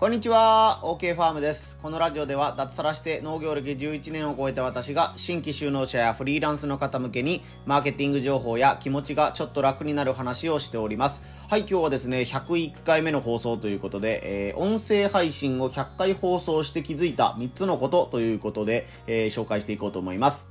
こんにちは。OK ファームです。このラジオでは脱サラして農業歴11年を超えた私が新規就農者やフリーランスの方向けにマーケティング情報や気持ちがちょっと楽になる話をしております。はい今日はですね101回目の放送ということで、えー、音声配信を100回放送して気づいた3つのことということで、えー、紹介していこうと思います。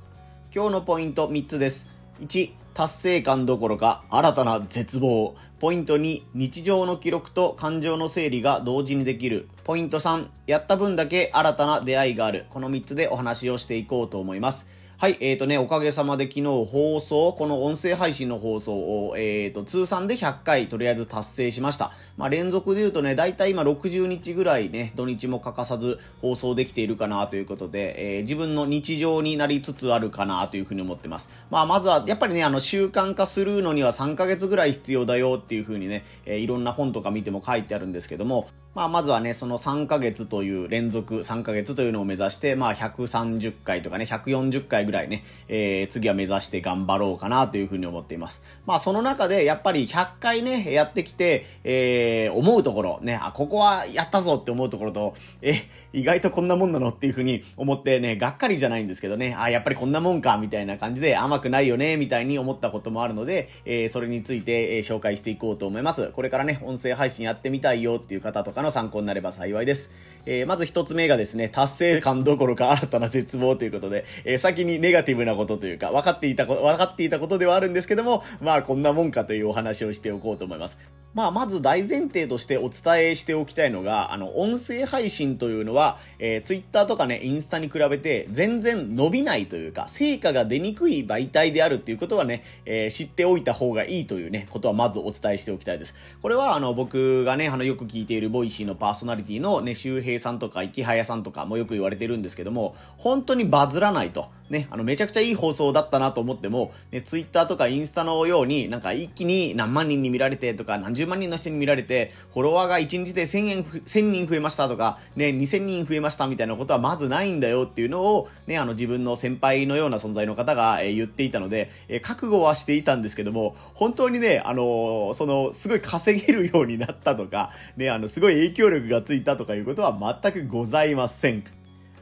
今日のポイント3つです。1達成感どころか新たな絶望。ポイント2、日常の記録と感情の整理が同時にできる。ポイント3、やった分だけ新たな出会いがある。この3つでお話をしていこうと思います。はい、えーとね、おかげさまで昨日放送、この音声配信の放送を、えーと、通算で100回とりあえず達成しました。まあ、連続で言うとね、だいたい今60日ぐらいね、土日も欠かさず放送できているかなということで、えー、自分の日常になりつつあるかなというふうに思ってます。まあ、まずは、やっぱりね、あの、習慣化するのには3ヶ月ぐらい必要だよっていうふうにね、え、いろんな本とか見ても書いてあるんですけども、まあ、まずはね、その3ヶ月という連続3ヶ月というのを目指して、まあ、130回とかね、140回ぐらいね、えー、次は目指して頑張ろうかなというふうに思っています。まあ、その中で、やっぱり100回ね、やってきて、えー、思うところ、ね、あ、ここはやったぞって思うところと、え、意外とこんなもんなのっていうふうに思ってね、がっかりじゃないんですけどね、あ、やっぱりこんなもんか、みたいな感じで甘くないよね、みたいに思ったこともあるので、えー、それについて、えー、紹介していこうと思います。これからね、音声配信やってみたいよっていう方とかかの参考になれば幸いです。えー、まず一つ目がですね、達成感どころか新たな絶望ということで、えー、先にネガティブなことというか、分かっていたこと、分かっていたことではあるんですけども、まあこんなもんかというお話をしておこうと思います。まあまず大前提としてお伝えしておきたいのが、あの、音声配信というのは、えー、Twitter とかね、インスタに比べて全然伸びないというか、成果が出にくい媒体であるっていうことはね、えー、知っておいた方がいいというね、ことはまずお伝えしておきたいです。これはあの、僕がね、あの、よく聞いている Voicy のパーソナリティのね、周平さんとか、イケハヤさんとかもよく言われてるんですけども、本当にバズらないと。ね、あの、めちゃくちゃいい放送だったなと思っても、ね、ツイッターとかインスタのように、なんか一気に何万人に見られてとか、何十10万人の人に見られて、フォロワーが1日で1000円、1000人増えましたとか、ね、2000人増えましたみたいなことはまずないんだよっていうのを、ね、あの、自分の先輩のような存在の方が、えー、言っていたので、えー、覚悟はしていたんですけども、本当にね、あのー、その、すごい稼げるようになったとか、ね、あの、すごい影響力がついたとかいうことは全くございません。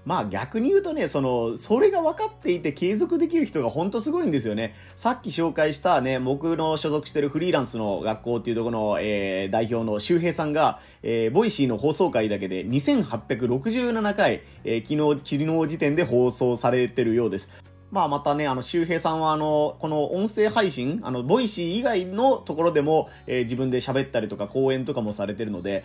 まあ逆に言うとね、その、それが分かっていて継続できる人が本当すごいんですよね。さっき紹介したね、僕の所属してるフリーランスの学校っていうところの、えー、代表の周平さんが、えー、 Voicy の放送回だけで2867回、えー、昨日、昨日時点で放送されてるようです。まあまたね、あの、周平さんはあの、この音声配信、あの、 Voicy 以外のところでも、えー、自分で喋ったりとか講演とかもされてるので、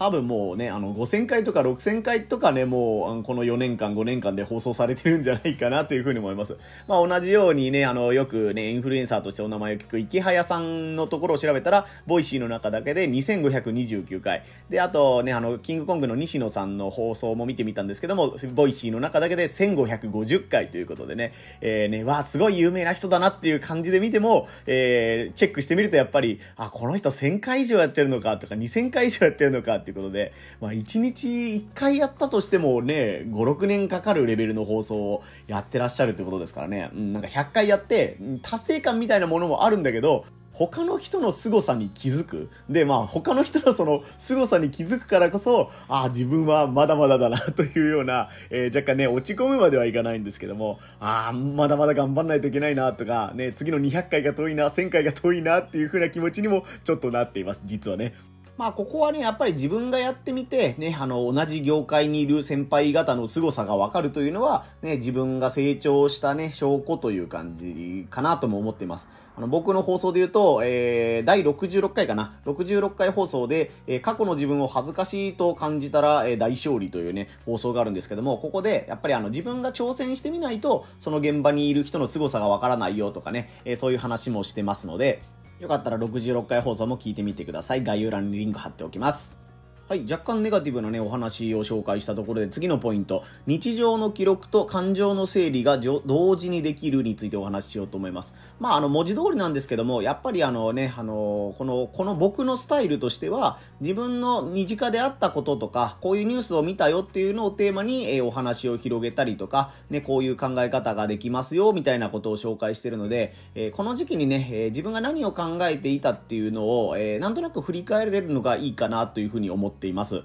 多分もうね、あの、5000回とか6000回とかね、もう、この4年間、5年間で放送されてるんじゃないかなというふうに思います。まあ、同じようにね、あの、よくね、インフルエンサーとしてお名前を聞くイケハヤさんのところを調べたら、 Voicy の中だけで2529回。で、あとね、あの、キングコングの西野さんの放送も見てみたんですけども、 Voicy の中だけで1550回ということでね、えー、ね、わあ、すごい有名な人だなっていう感じで見ても、えー、チェックしてみるとやっぱり、あ、この人1000回以上やってるのかとか、2000回以上やってるのかってっていうことで、まあ、1日1回やったとしてもね、5、6年かかるレベルの放送をやってらっしゃるってことですからね。うん、なんか100回やって、達成感みたいなものもあるんだけど、他の人の凄さに気づく。で、まあ、他の人のその凄さに気づくからこそ、ああ、自分はまだまだだなというような、えー、若干ね、落ち込むまではいかないんですけども、ああ、まだまだ頑張んないといけないなとか、ね、次の200回が遠いな、1000回が遠いなっていう風な気持ちにもちょっとなっています、実はね。まあ、ここはね、やっぱり自分がやってみて、ね、あの、同じ業界にいる先輩方の凄さがわかるというのは、ね、自分が成長したね、証拠という感じかなとも思っています。あの、僕の放送で言うと、えー、第66回かな。66回放送で、えー、過去の自分を恥ずかしいと感じたら、えー、大勝利というね、放送があるんですけども、ここで、やっぱりあの、自分が挑戦してみないと、その現場にいる人の凄さがわからないよとかね、えー、そういう話もしてますので、よかったら66回放送も聞いてみてください。概要欄にリンク貼っておきます。はい、若干ネガティブなね、お話を紹介したところで、次のポイント、日常の記録と感情の整理が同時にできるについてお話ししようと思います。まあ、あの、文字通りなんですけども、やっぱりあのね、あの、この、この僕のスタイルとしては、自分の身近であったこととか、こういうニュースを見たよっていうのをテーマに、えー、お話を広げたりとか、ね、こういう考え方ができますよ、みたいなことを紹介してるので、えー、この時期にね、えー、自分が何を考えていたっていうのを、えなんとなく振り返れるのがいいかなというふうに思ってています。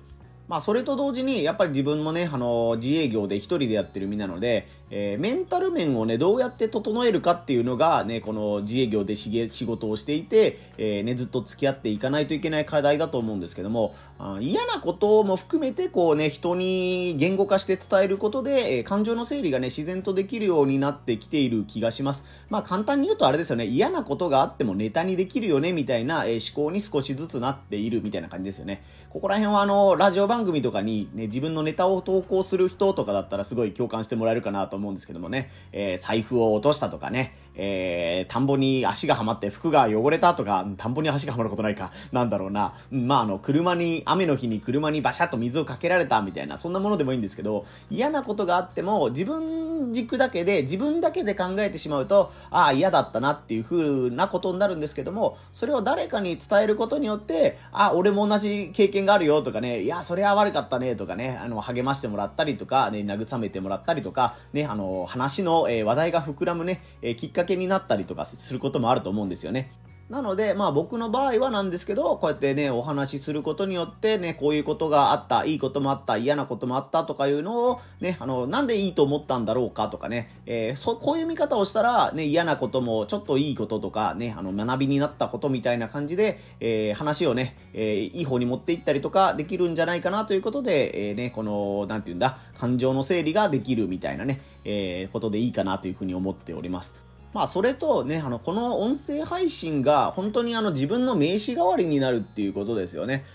まあ、それと同時に、やっぱり自分もね、あの、自営業で一人でやってる身なので、えー、メンタル面をね、どうやって整えるかっていうのが、ね、この自営業で仕事をしていて、えー、ね、ずっと付き合っていかないといけない課題だと思うんですけども、嫌なことも含めて、こうね、人に言語化して伝えることで、えー、感情の整理がね、自然とできるようになってきている気がします。まあ、簡単に言うとあれですよね、嫌なことがあってもネタにできるよね、みたいな、え思考に少しずつなっているみたいな感じですよね。ここら辺はあの、ラジオ番組とかに、ね、自分のネタを投稿する人とかだったらすごい共感してもらえるかなとと思うんですけどもね、えー、財布を落としたとかね、えー、田んぼに足がはまって服が汚れたとか、田んぼに足がはまることないか、なんだろうな。まあ、あの、車に、雨の日に車にバシャッと水をかけられたみたいな、そんなものでもいいんですけど、嫌なことがあっても、自分軸だけで、自分だけで考えてしまうと、ああ、嫌だったなっていう風なことになるんですけども、それを誰かに伝えることによって、あ、俺も同じ経験があるよとかね、いや、それは悪かったねとかね、あの、励ましてもらったりとか、ね、慰めてもらったりとか、ね、あの、話の、え、話題が膨らむね、え、きっかけになったりとかすることもあると思うんですよね。なので、まあ僕の場合はなんですけど、こうやってね、お話しすることによってね、こういうことがあった、いいこともあった、嫌なこともあったとかいうのを、ね、あの、なんでいいと思ったんだろうかとかね、えー、そ、こういう見方をしたら、ね、嫌なこともちょっといいこととか、ね、あの、学びになったことみたいな感じで、えー、話をね、えー、いい方に持っていったりとかできるんじゃないかなということで、えー、ね、この、なんていうんだ、感情の整理ができるみたいなね、えー、ことでいいかなというふうに思っております。まあ、それとね、あの、この音声配信が本当にあの自分の名刺代わりになるっていうことですよね。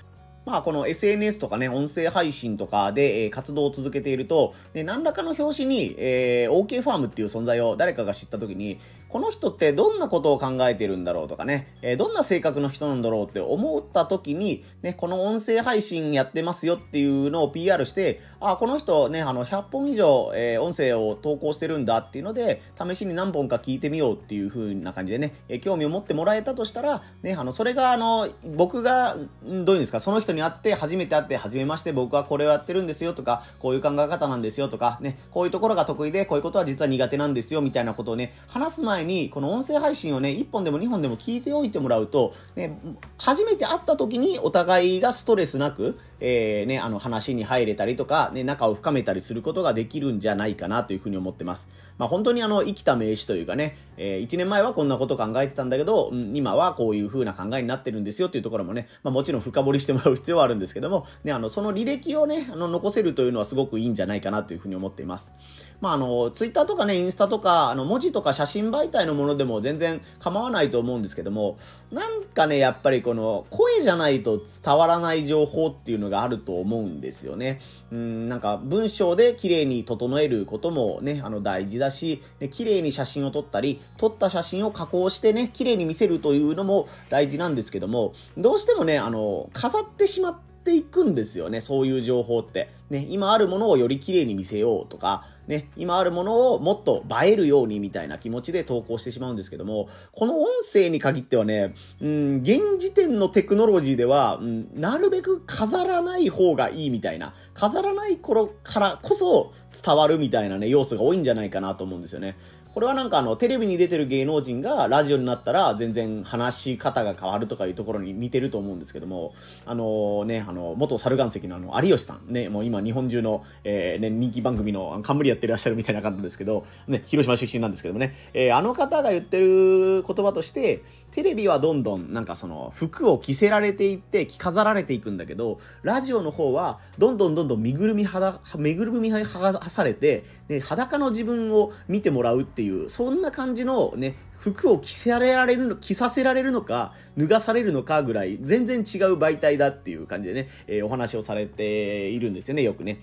まあ、この SNS とかね、音声配信とかで、えー、活動を続けていると、ね、何らかの表紙に、えー、OK ファームっていう存在を誰かが知った時に、この人ってどんなことを考えてるんだろうとかね、えー、どんな性格の人なんだろうって思った時に、ね、この音声配信やってますよっていうのを PR して、あ、この人ね、あの、100本以上、えー、音声を投稿してるんだっていうので、試しに何本か聞いてみようっていう風な感じでね、えー、興味を持ってもらえたとしたら、ね、あの、それがあの、僕が、どういうんですか、その人に会って、初めて会って、初めまして僕はこれをやってるんですよとか、こういう考え方なんですよとか、ね、こういうところが得意で、こういうことは実は苦手なんですよみたいなことをね、話す前に、この音声配信をね、1本でも2本でも聞いておいてもらうと、ね、初めて会った時にお互いがストレスなく、えー、ね、あの話に入れたりとか、ね、仲を深めたりすることができるんじゃないかなというふうに思ってます。まあ本当にあの、生きた名詞というかね、えー、1年前はこんなこと考えてたんだけど、うん、今はこういう風な考えになってるんですよっていうところもね、まあもちろん深掘りしてもらう必要はあるんですけども、ね、あの、その履歴をね、あの、残せるというのはすごくいいんじゃないかなというふうに思っています。まああの、ツイッターとかね、インスタとか、あの、文字とか写真媒体のものでも全然構わないと思うんですけども、なんかね、やっぱりこの、声じゃないと伝わらない情報っていうのがあると思うんですよね。うん、なんか文章で綺麗に整えることもね、あの大事だし、ね、綺麗に写真を撮ったり、撮った写真を加工してね、綺麗に見せるというのも大事なんですけども、どうしてもね、あの、飾ってしまっていくんですよね、そういう情報って。ね、今あるものをより綺麗に見せようとか、ね、今あるものをもっと映えるようにみたいな気持ちで投稿してしまうんですけども、この音声に限ってはね、うん、現時点のテクノロジーでは、うん、なるべく飾らない方がいいみたいな、飾らない頃からこそ伝わるみたいなね、要素が多いんじゃないかなと思うんですよね。これはなんかあの、テレビに出てる芸能人がラジオになったら全然話し方が変わるとかいうところに似てると思うんですけども、あのね、あの、元猿岩石のあの、有吉さんね、もう今日本中の、えー、ね、人気番組の冠やってらっしゃるみたいな方ですけど、ね、広島出身なんですけどもね、えー、あの方が言ってる言葉として、テレビはどんどんなんかその服を着せられていって着飾られていくんだけど、ラジオの方はどんどんどんどん身ぐるみはだ、身ぐるみ剥がされて、ね、裸の自分を見てもらうっていう、そんな感じのね、服を着せられるの、着させられるのか、脱がされるのかぐらい、全然違う媒体だっていう感じでね、えー、お話をされているんですよね、よくね。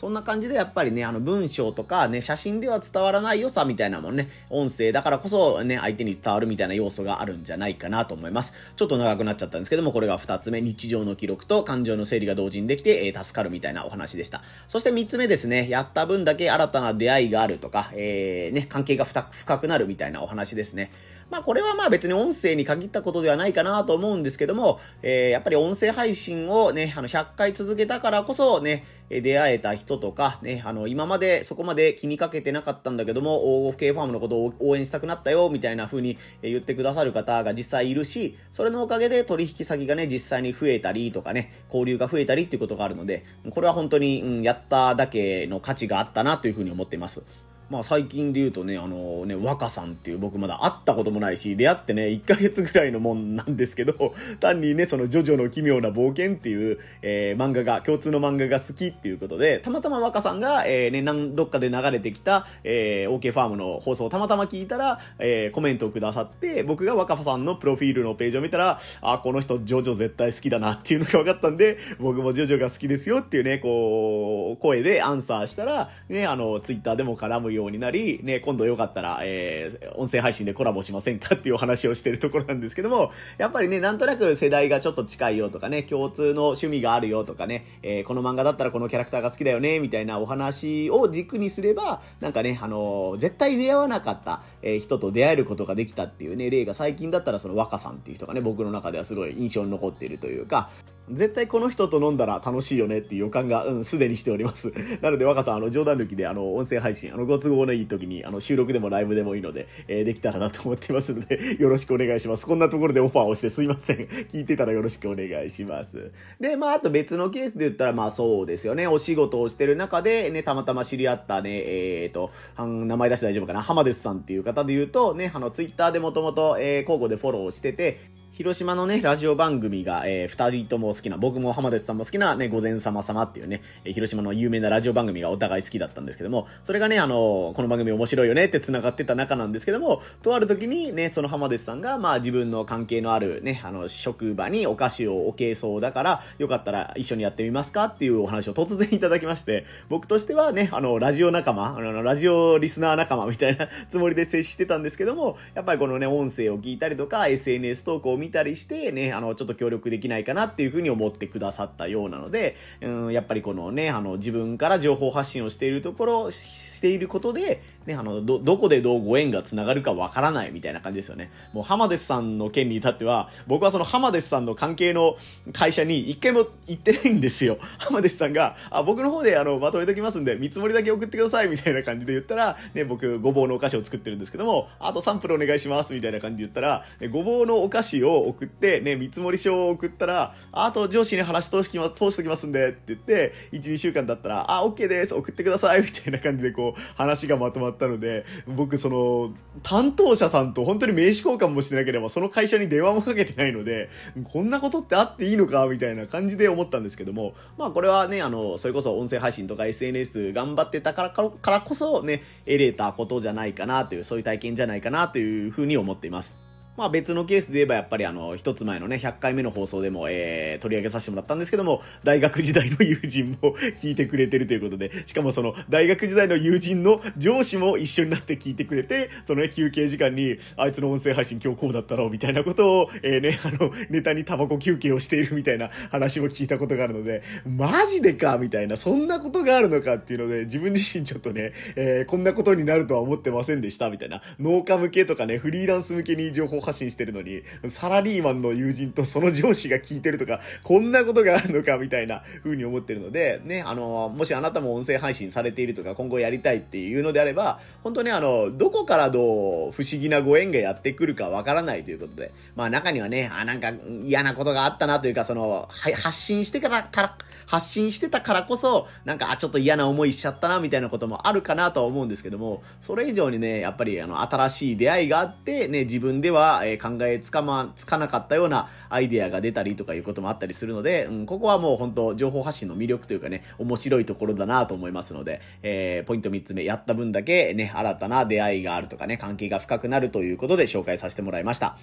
そんな感じでやっぱりね、あの文章とかね、写真では伝わらない良さみたいなもんね、音声だからこそね、相手に伝わるみたいな要素があるんじゃないかなと思います。ちょっと長くなっちゃったんですけども、これが2つ目、日常の記録と感情の整理が同時にできて、えー、助かるみたいなお話でした。そして3つ目ですね、やった分だけ新たな出会いがあるとか、えー、ね、関係が深くなるみたいなお話ですね。まあこれはまあ別に音声に限ったことではないかなと思うんですけども、えー、やっぱり音声配信をね、あの100回続けたからこそね、出会えた人とか、ね、あの、今までそこまで気にかけてなかったんだけども、OFK ファームのことを応援したくなったよ、みたいな風に言ってくださる方が実際いるし、それのおかげで取引先がね、実際に増えたりとかね、交流が増えたりっていうことがあるので、これは本当に、うん、やっただけの価値があったなという風に思っています。まあ最近で言うとね、あのね、若さんっていう僕まだ会ったこともないし、出会ってね、1ヶ月ぐらいのもんなんですけど、単にね、そのジョジョの奇妙な冒険っていう、えー、漫画が、共通の漫画が好きっていうことで、たまたま若さんが、えー、ね、何、どっかで流れてきた、えー、OK ファームの放送をたまたま聞いたら、えー、コメントをくださって、僕が若さんのプロフィールのページを見たら、あ、この人ジョジョ絶対好きだなっていうのが分かったんで、僕もジョジョが好きですよっていうね、こう、声でアンサーしたら、ね、あの、ツイッターでも絡むよようになり、ね、今度よかったら、えー、音声配信でコラボしませんかっていうお話をしてるところなんですけども、やっぱりね、なんとなく世代がちょっと近いよとかね、共通の趣味があるよとかね、えー、この漫画だったらこのキャラクターが好きだよね、みたいなお話を軸にすれば、なんかね、あのー、絶対出会わなかった、え、人と出会えることができたっていうね、例が最近だったらその若さんっていう人がね、僕の中ではすごい印象に残っているというか、絶対この人と飲んだら楽しいよねっていう予感が、うん、すでにしております。なので若さん、あの、冗談抜きで、あの、音声配信、あの、ご都合のいい時に、あの、収録でもライブでもいいので、えー、できたらなと思ってますので、よろしくお願いします。こんなところでオファーをしてすいません。聞いてたらよろしくお願いします。で、まあ、あと別のケースで言ったら、まあそうですよね。お仕事をしてる中で、ね、たまたま知り合ったね、えっ、ー、と、名前出して大丈夫かな浜ですさんっていう方で言うと、ね、あの、ツイッターでもともと、えー、交互でフォローしてて、広島のね、ラジオ番組が、えー、二人とも好きな、僕も浜田さんも好きなね、午前様様っていうね、えー、広島の有名なラジオ番組がお互い好きだったんですけども、それがね、あのー、この番組面白いよねって繋がってた中なんですけども、とある時にね、その浜田さんが、まあ自分の関係のあるね、あの、職場にお菓子を置けそうだから、よかったら一緒にやってみますかっていうお話を突然いただきまして、僕としてはね、あの、ラジオ仲間、あの、ラジオリスナー仲間みたいなつもりで接してたんですけども、やっぱりこのね、音声を聞いたりとか、SNS 投稿を見たりして、ね、あの、ちょっと協力できないかなっていうふうに思ってくださったようなので、うん、やっぱりこのね、あの、自分から情報発信をしているところ、していることで、ね、あの、ど、どこでどうご縁が繋がるかわからないみたいな感じですよね。もう浜デスさんの件に至っては、僕はその浜デスさんの関係の会社に一回も行ってないんですよ。浜デスさんが、あ、僕の方であの、まとめときますんで、見積もりだけ送ってくださいみたいな感じで言ったら、ね、僕、ごぼうのお菓子を作ってるんですけども、あとサンプルお願いしますみたいな感じで言ったら、ね、ごぼうのお菓子を送って、ね、見積もり書を送ったら、あと上司に話通し通しときますんで、って言って、1、2週間だったら、あ、OK です、送ってくださいみたいな感じでこう、話がまとまってったので、僕その、担当者さんと本当に名刺交換もしてなければ、その会社に電話もかけてないので、こんなことってあっていいのかみたいな感じで思ったんですけども、まあこれはね、あの、それこそ音声配信とか SNS 頑張ってたからからこそね、得れたことじゃないかなという、そういう体験じゃないかなというふうに思っています。まあ別のケースで言えばやっぱりあの、一つ前のね、100回目の放送でも、えー、取り上げさせてもらったんですけども、大学時代の友人も 聞いてくれてるということで、しかもその、大学時代の友人の上司も一緒になって聞いてくれて、そのね、休憩時間に、あいつの音声配信今日こうだったろうみたいなことを、えー、ね、あの、ネタにタバコ休憩をしているみたいな話も聞いたことがあるので、マジでかみたいな、そんなことがあるのかっていうので、自分自身ちょっとね、えー、こんなことになるとは思ってませんでしたみたいな、農家向けとかね、フリーランス向けに情報発信してるのに、サラリーマンの友人とその上司が聞いてるとか、こんなことがあるのかみたいな風に思ってるので、ね、あの、もしあなたも音声配信されているとか、今後やりたいっていうのであれば、本当にあの、どこからどう不思議なご縁がやってくるかわからないということで、まあ中にはね、あ、なんか嫌なことがあったなというか、その、発信してから、から発信してたからこそ、なんか、あ、ちょっと嫌な思いしちゃったなみたいなこともあるかなとは思うんですけども、それ以上にね、やっぱりあの、新しい出会いがあって、ね、自分では、え考えつかま、つかなかったようなアイデアが出たりとかいうこともあったりするので、うん、ここはもう本当情報発信の魅力というかね、面白いところだなと思いますので、えー、ポイント3つ目、やった分だけね、新たな出会いがあるとかね、関係が深くなるということで紹介させてもらいました。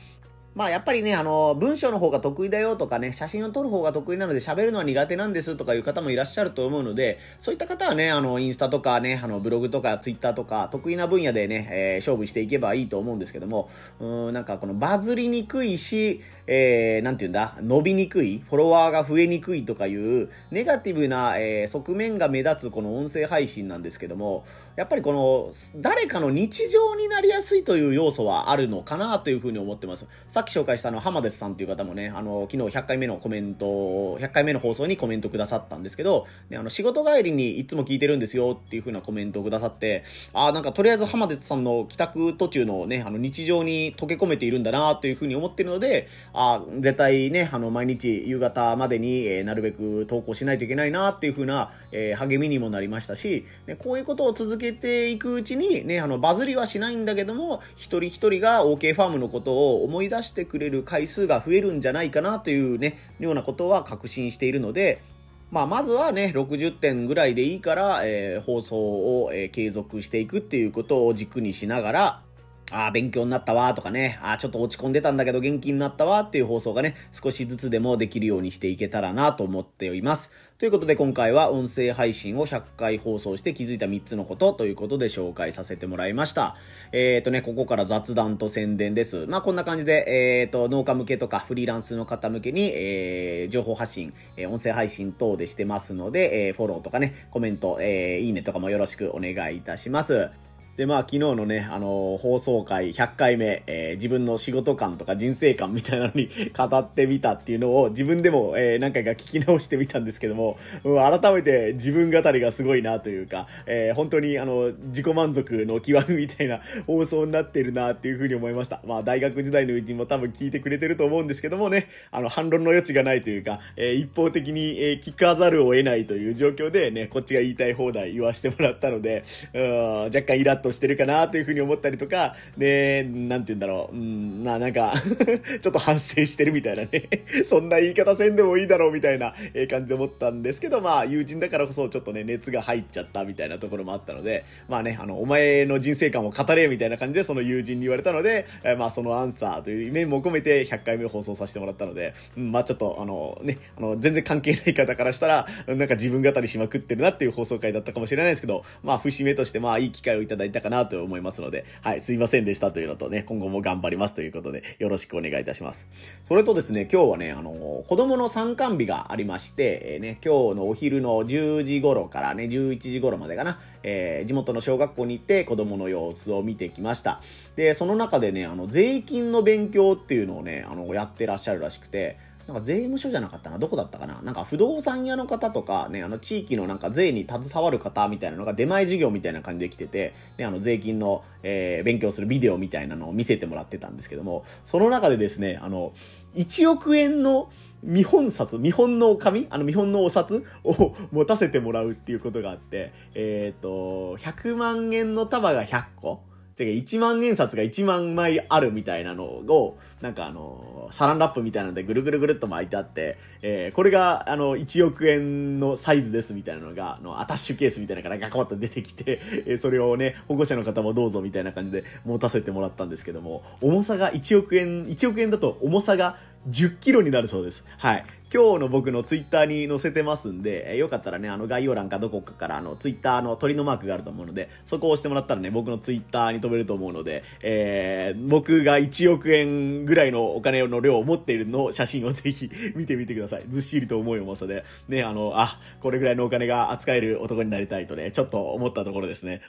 まあやっぱりね、あの、文章の方が得意だよとかね、写真を撮る方が得意なので喋るのは苦手なんですとかいう方もいらっしゃると思うので、そういった方はね、あの、インスタとかね、あの、ブログとかツイッターとか、得意な分野でね、えー、勝負していけばいいと思うんですけども、うん、なんかこのバズりにくいし、えー、なんて言うんだ、伸びにくい、フォロワーが増えにくいとかいう、ネガティブな、えー、側面が目立つこの音声配信なんですけども、やっぱりこの、誰かの日常になりやすいという要素はあるのかなというふうに思ってます。さっき紹介したあの、浜ですさんという方もね、あの、昨日100回目のコメント、100回目の放送にコメントくださったんですけど、ね、あの、仕事帰りにいつも聞いてるんですよっていうふうなコメントをくださって、あ、なんかとりあえず浜ですさんの帰宅途中のね、あの、日常に溶け込めているんだなというふうに思ってるので、あ、絶対ね、あの、毎日夕方までに、えー、なるべく投稿しないといけないなっていうふうな、えー、励みにもなりましたし、ね、こういうことを続けていくうちに、ね、あの、バズりはしないんだけども、一人一人が OK ファームのことを思い出してくれる回数が増えるんじゃないかなというね、ようなことは確信しているので、まあ、まずはね、60点ぐらいでいいから、えー、放送を、えー、継続していくっていうことを軸にしながら、ああ、勉強になったわとかね、ああ、ちょっと落ち込んでたんだけど元気になったわっていう放送がね、少しずつでもできるようにしていけたらなと思っています。ということで今回は音声配信を100回放送して気づいた3つのことということで紹介させてもらいました。えっ、ー、とね、ここから雑談と宣伝です。まあこんな感じで、えっ、ー、と、農家向けとかフリーランスの方向けに、えー、情報発信、えー、音声配信等でしてますので、えー、フォローとかね、コメント、えー、いいねとかもよろしくお願いいたします。で、まあ、昨日のね、あのー、放送回100回目、えー、自分の仕事観とか人生観みたいなのに 語ってみたっていうのを自分でも、えー、何回か聞き直してみたんですけども、うん、改めて自分語りがすごいなというか、えー、本当にあの、自己満足の極みみたいな放送になってるなっていうふうに思いました。まあ、大学時代のうちも多分聞いてくれてると思うんですけどもね、あの、反論の余地がないというか、えー、一方的に、え、聞かざるを得ないという状況でね、こっちが言いたい放題言わせてもらったので、うん、若干イラッとしてるかなというふうに思ったりとか、で、なんて言うんだろう、うん、まあなんか ちょっと反省してるみたいなね。そんな言い方せんでもいいだろうみたいな感じで思ったんですけど、まあ友人だからこそちょっとね、熱が入っちゃったみたいなところもあったので、まあね、あの、お前の人生観を語れみたいな感じでその友人に言われたので、えまあそのアンサーという面も込めて100回目放送させてもらったので、うん、まあちょっとあのね、あの、全然関係ない方からしたら、なんか自分語りしまくってるなっていう放送回だったかもしれないですけど、まあ節目としてまあいい機会をいただいたかなと思いますますので、はい、すいませんでしたというのとね、今後も頑張りますということで、よろしくお願いいたします。それとですね、今日はね、あの、子供の参観日がありまして、えー、ね、今日のお昼の10時頃からね、11時頃までかな、えー、地元の小学校に行って子供の様子を見てきました。で、その中でね、あの、税金の勉強っていうのをね、あの、やってらっしゃるらしくて、なんか税務署じゃなかったな？どこだったかな？なんか不動産屋の方とかね、あの地域のなんか税に携わる方みたいなのが出前授業みたいな感じで来てて、ね、あの税金の、えー、勉強するビデオみたいなのを見せてもらってたんですけども、その中でですね、あの、1億円の見本札、見本の紙あの見本のお札を持たせてもらうっていうことがあって、えっ、ー、と、100万円の束が100個違う、1万円札が1万枚あるみたいなのを、なんかあの、サランラップみたいなのでぐるぐるぐるっと巻いてあって、えー、これがあの、1億円のサイズですみたいなのが、あの、アタッシュケースみたいなのからガコッと出てきて、えー、それをね、保護者の方もどうぞみたいな感じで持たせてもらったんですけども、重さが1億円、1億円だと重さが10キロになるそうです。はい。今日の僕のツイッターに載せてますんで、えー、よかったらね、あの概要欄かどこかからあのツイッターの鳥のマークがあると思うので、そこを押してもらったらね、僕のツイッターに飛べると思うので、えー、僕が1億円ぐらいのお金の量を持っているの写真をぜひ 見てみてください。ずっしりと重い重さで、ね、あの、あ、これぐらいのお金が扱える男になりたいとね、ちょっと思ったところですね。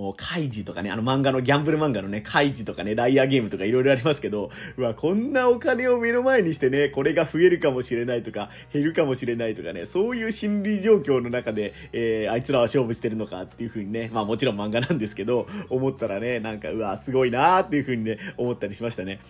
もう、カイジとかね、あの漫画の、ギャンブル漫画のね、カイジとかね、ライアーゲームとかいろいろありますけど、うわ、こんなお金を目の前にしてね、これが増えるかもしれないとか、減るかもしれないとかね、そういう心理状況の中で、えー、あいつらは勝負してるのかっていう風にね、まあもちろん漫画なんですけど、思ったらね、なんか、うわ、すごいなーっていう風にね、思ったりしましたね。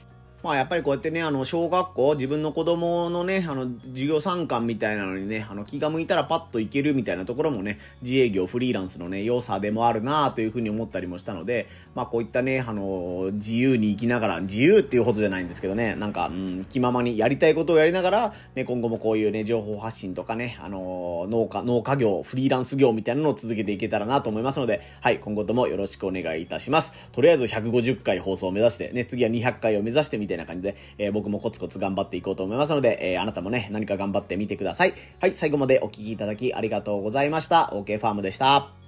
まあやっぱりこうやってね、あの、小学校、自分の子供のね、あの、授業参観みたいなのにね、あの、気が向いたらパッと行けるみたいなところもね、自営業、フリーランスのね、良さでもあるなというふうに思ったりもしたので、まあこういったね、あの、自由に生きながら、自由っていうほどじゃないんですけどね、なんか、うん、気ままにやりたいことをやりながら、ね、今後もこういうね、情報発信とかね、あの、農家、農家業、フリーランス業みたいなのを続けていけたらなと思いますので、はい、今後ともよろしくお願いいたします。とりあえず150回放送を目指して、ね、次は200回を目指してみたいな感じで、えー、僕もコツコツ頑張っていこうと思いますので、えー、あなたもね、何か頑張ってみてください。はい、最後までお聴きいただきありがとうございました。OK ファームでした。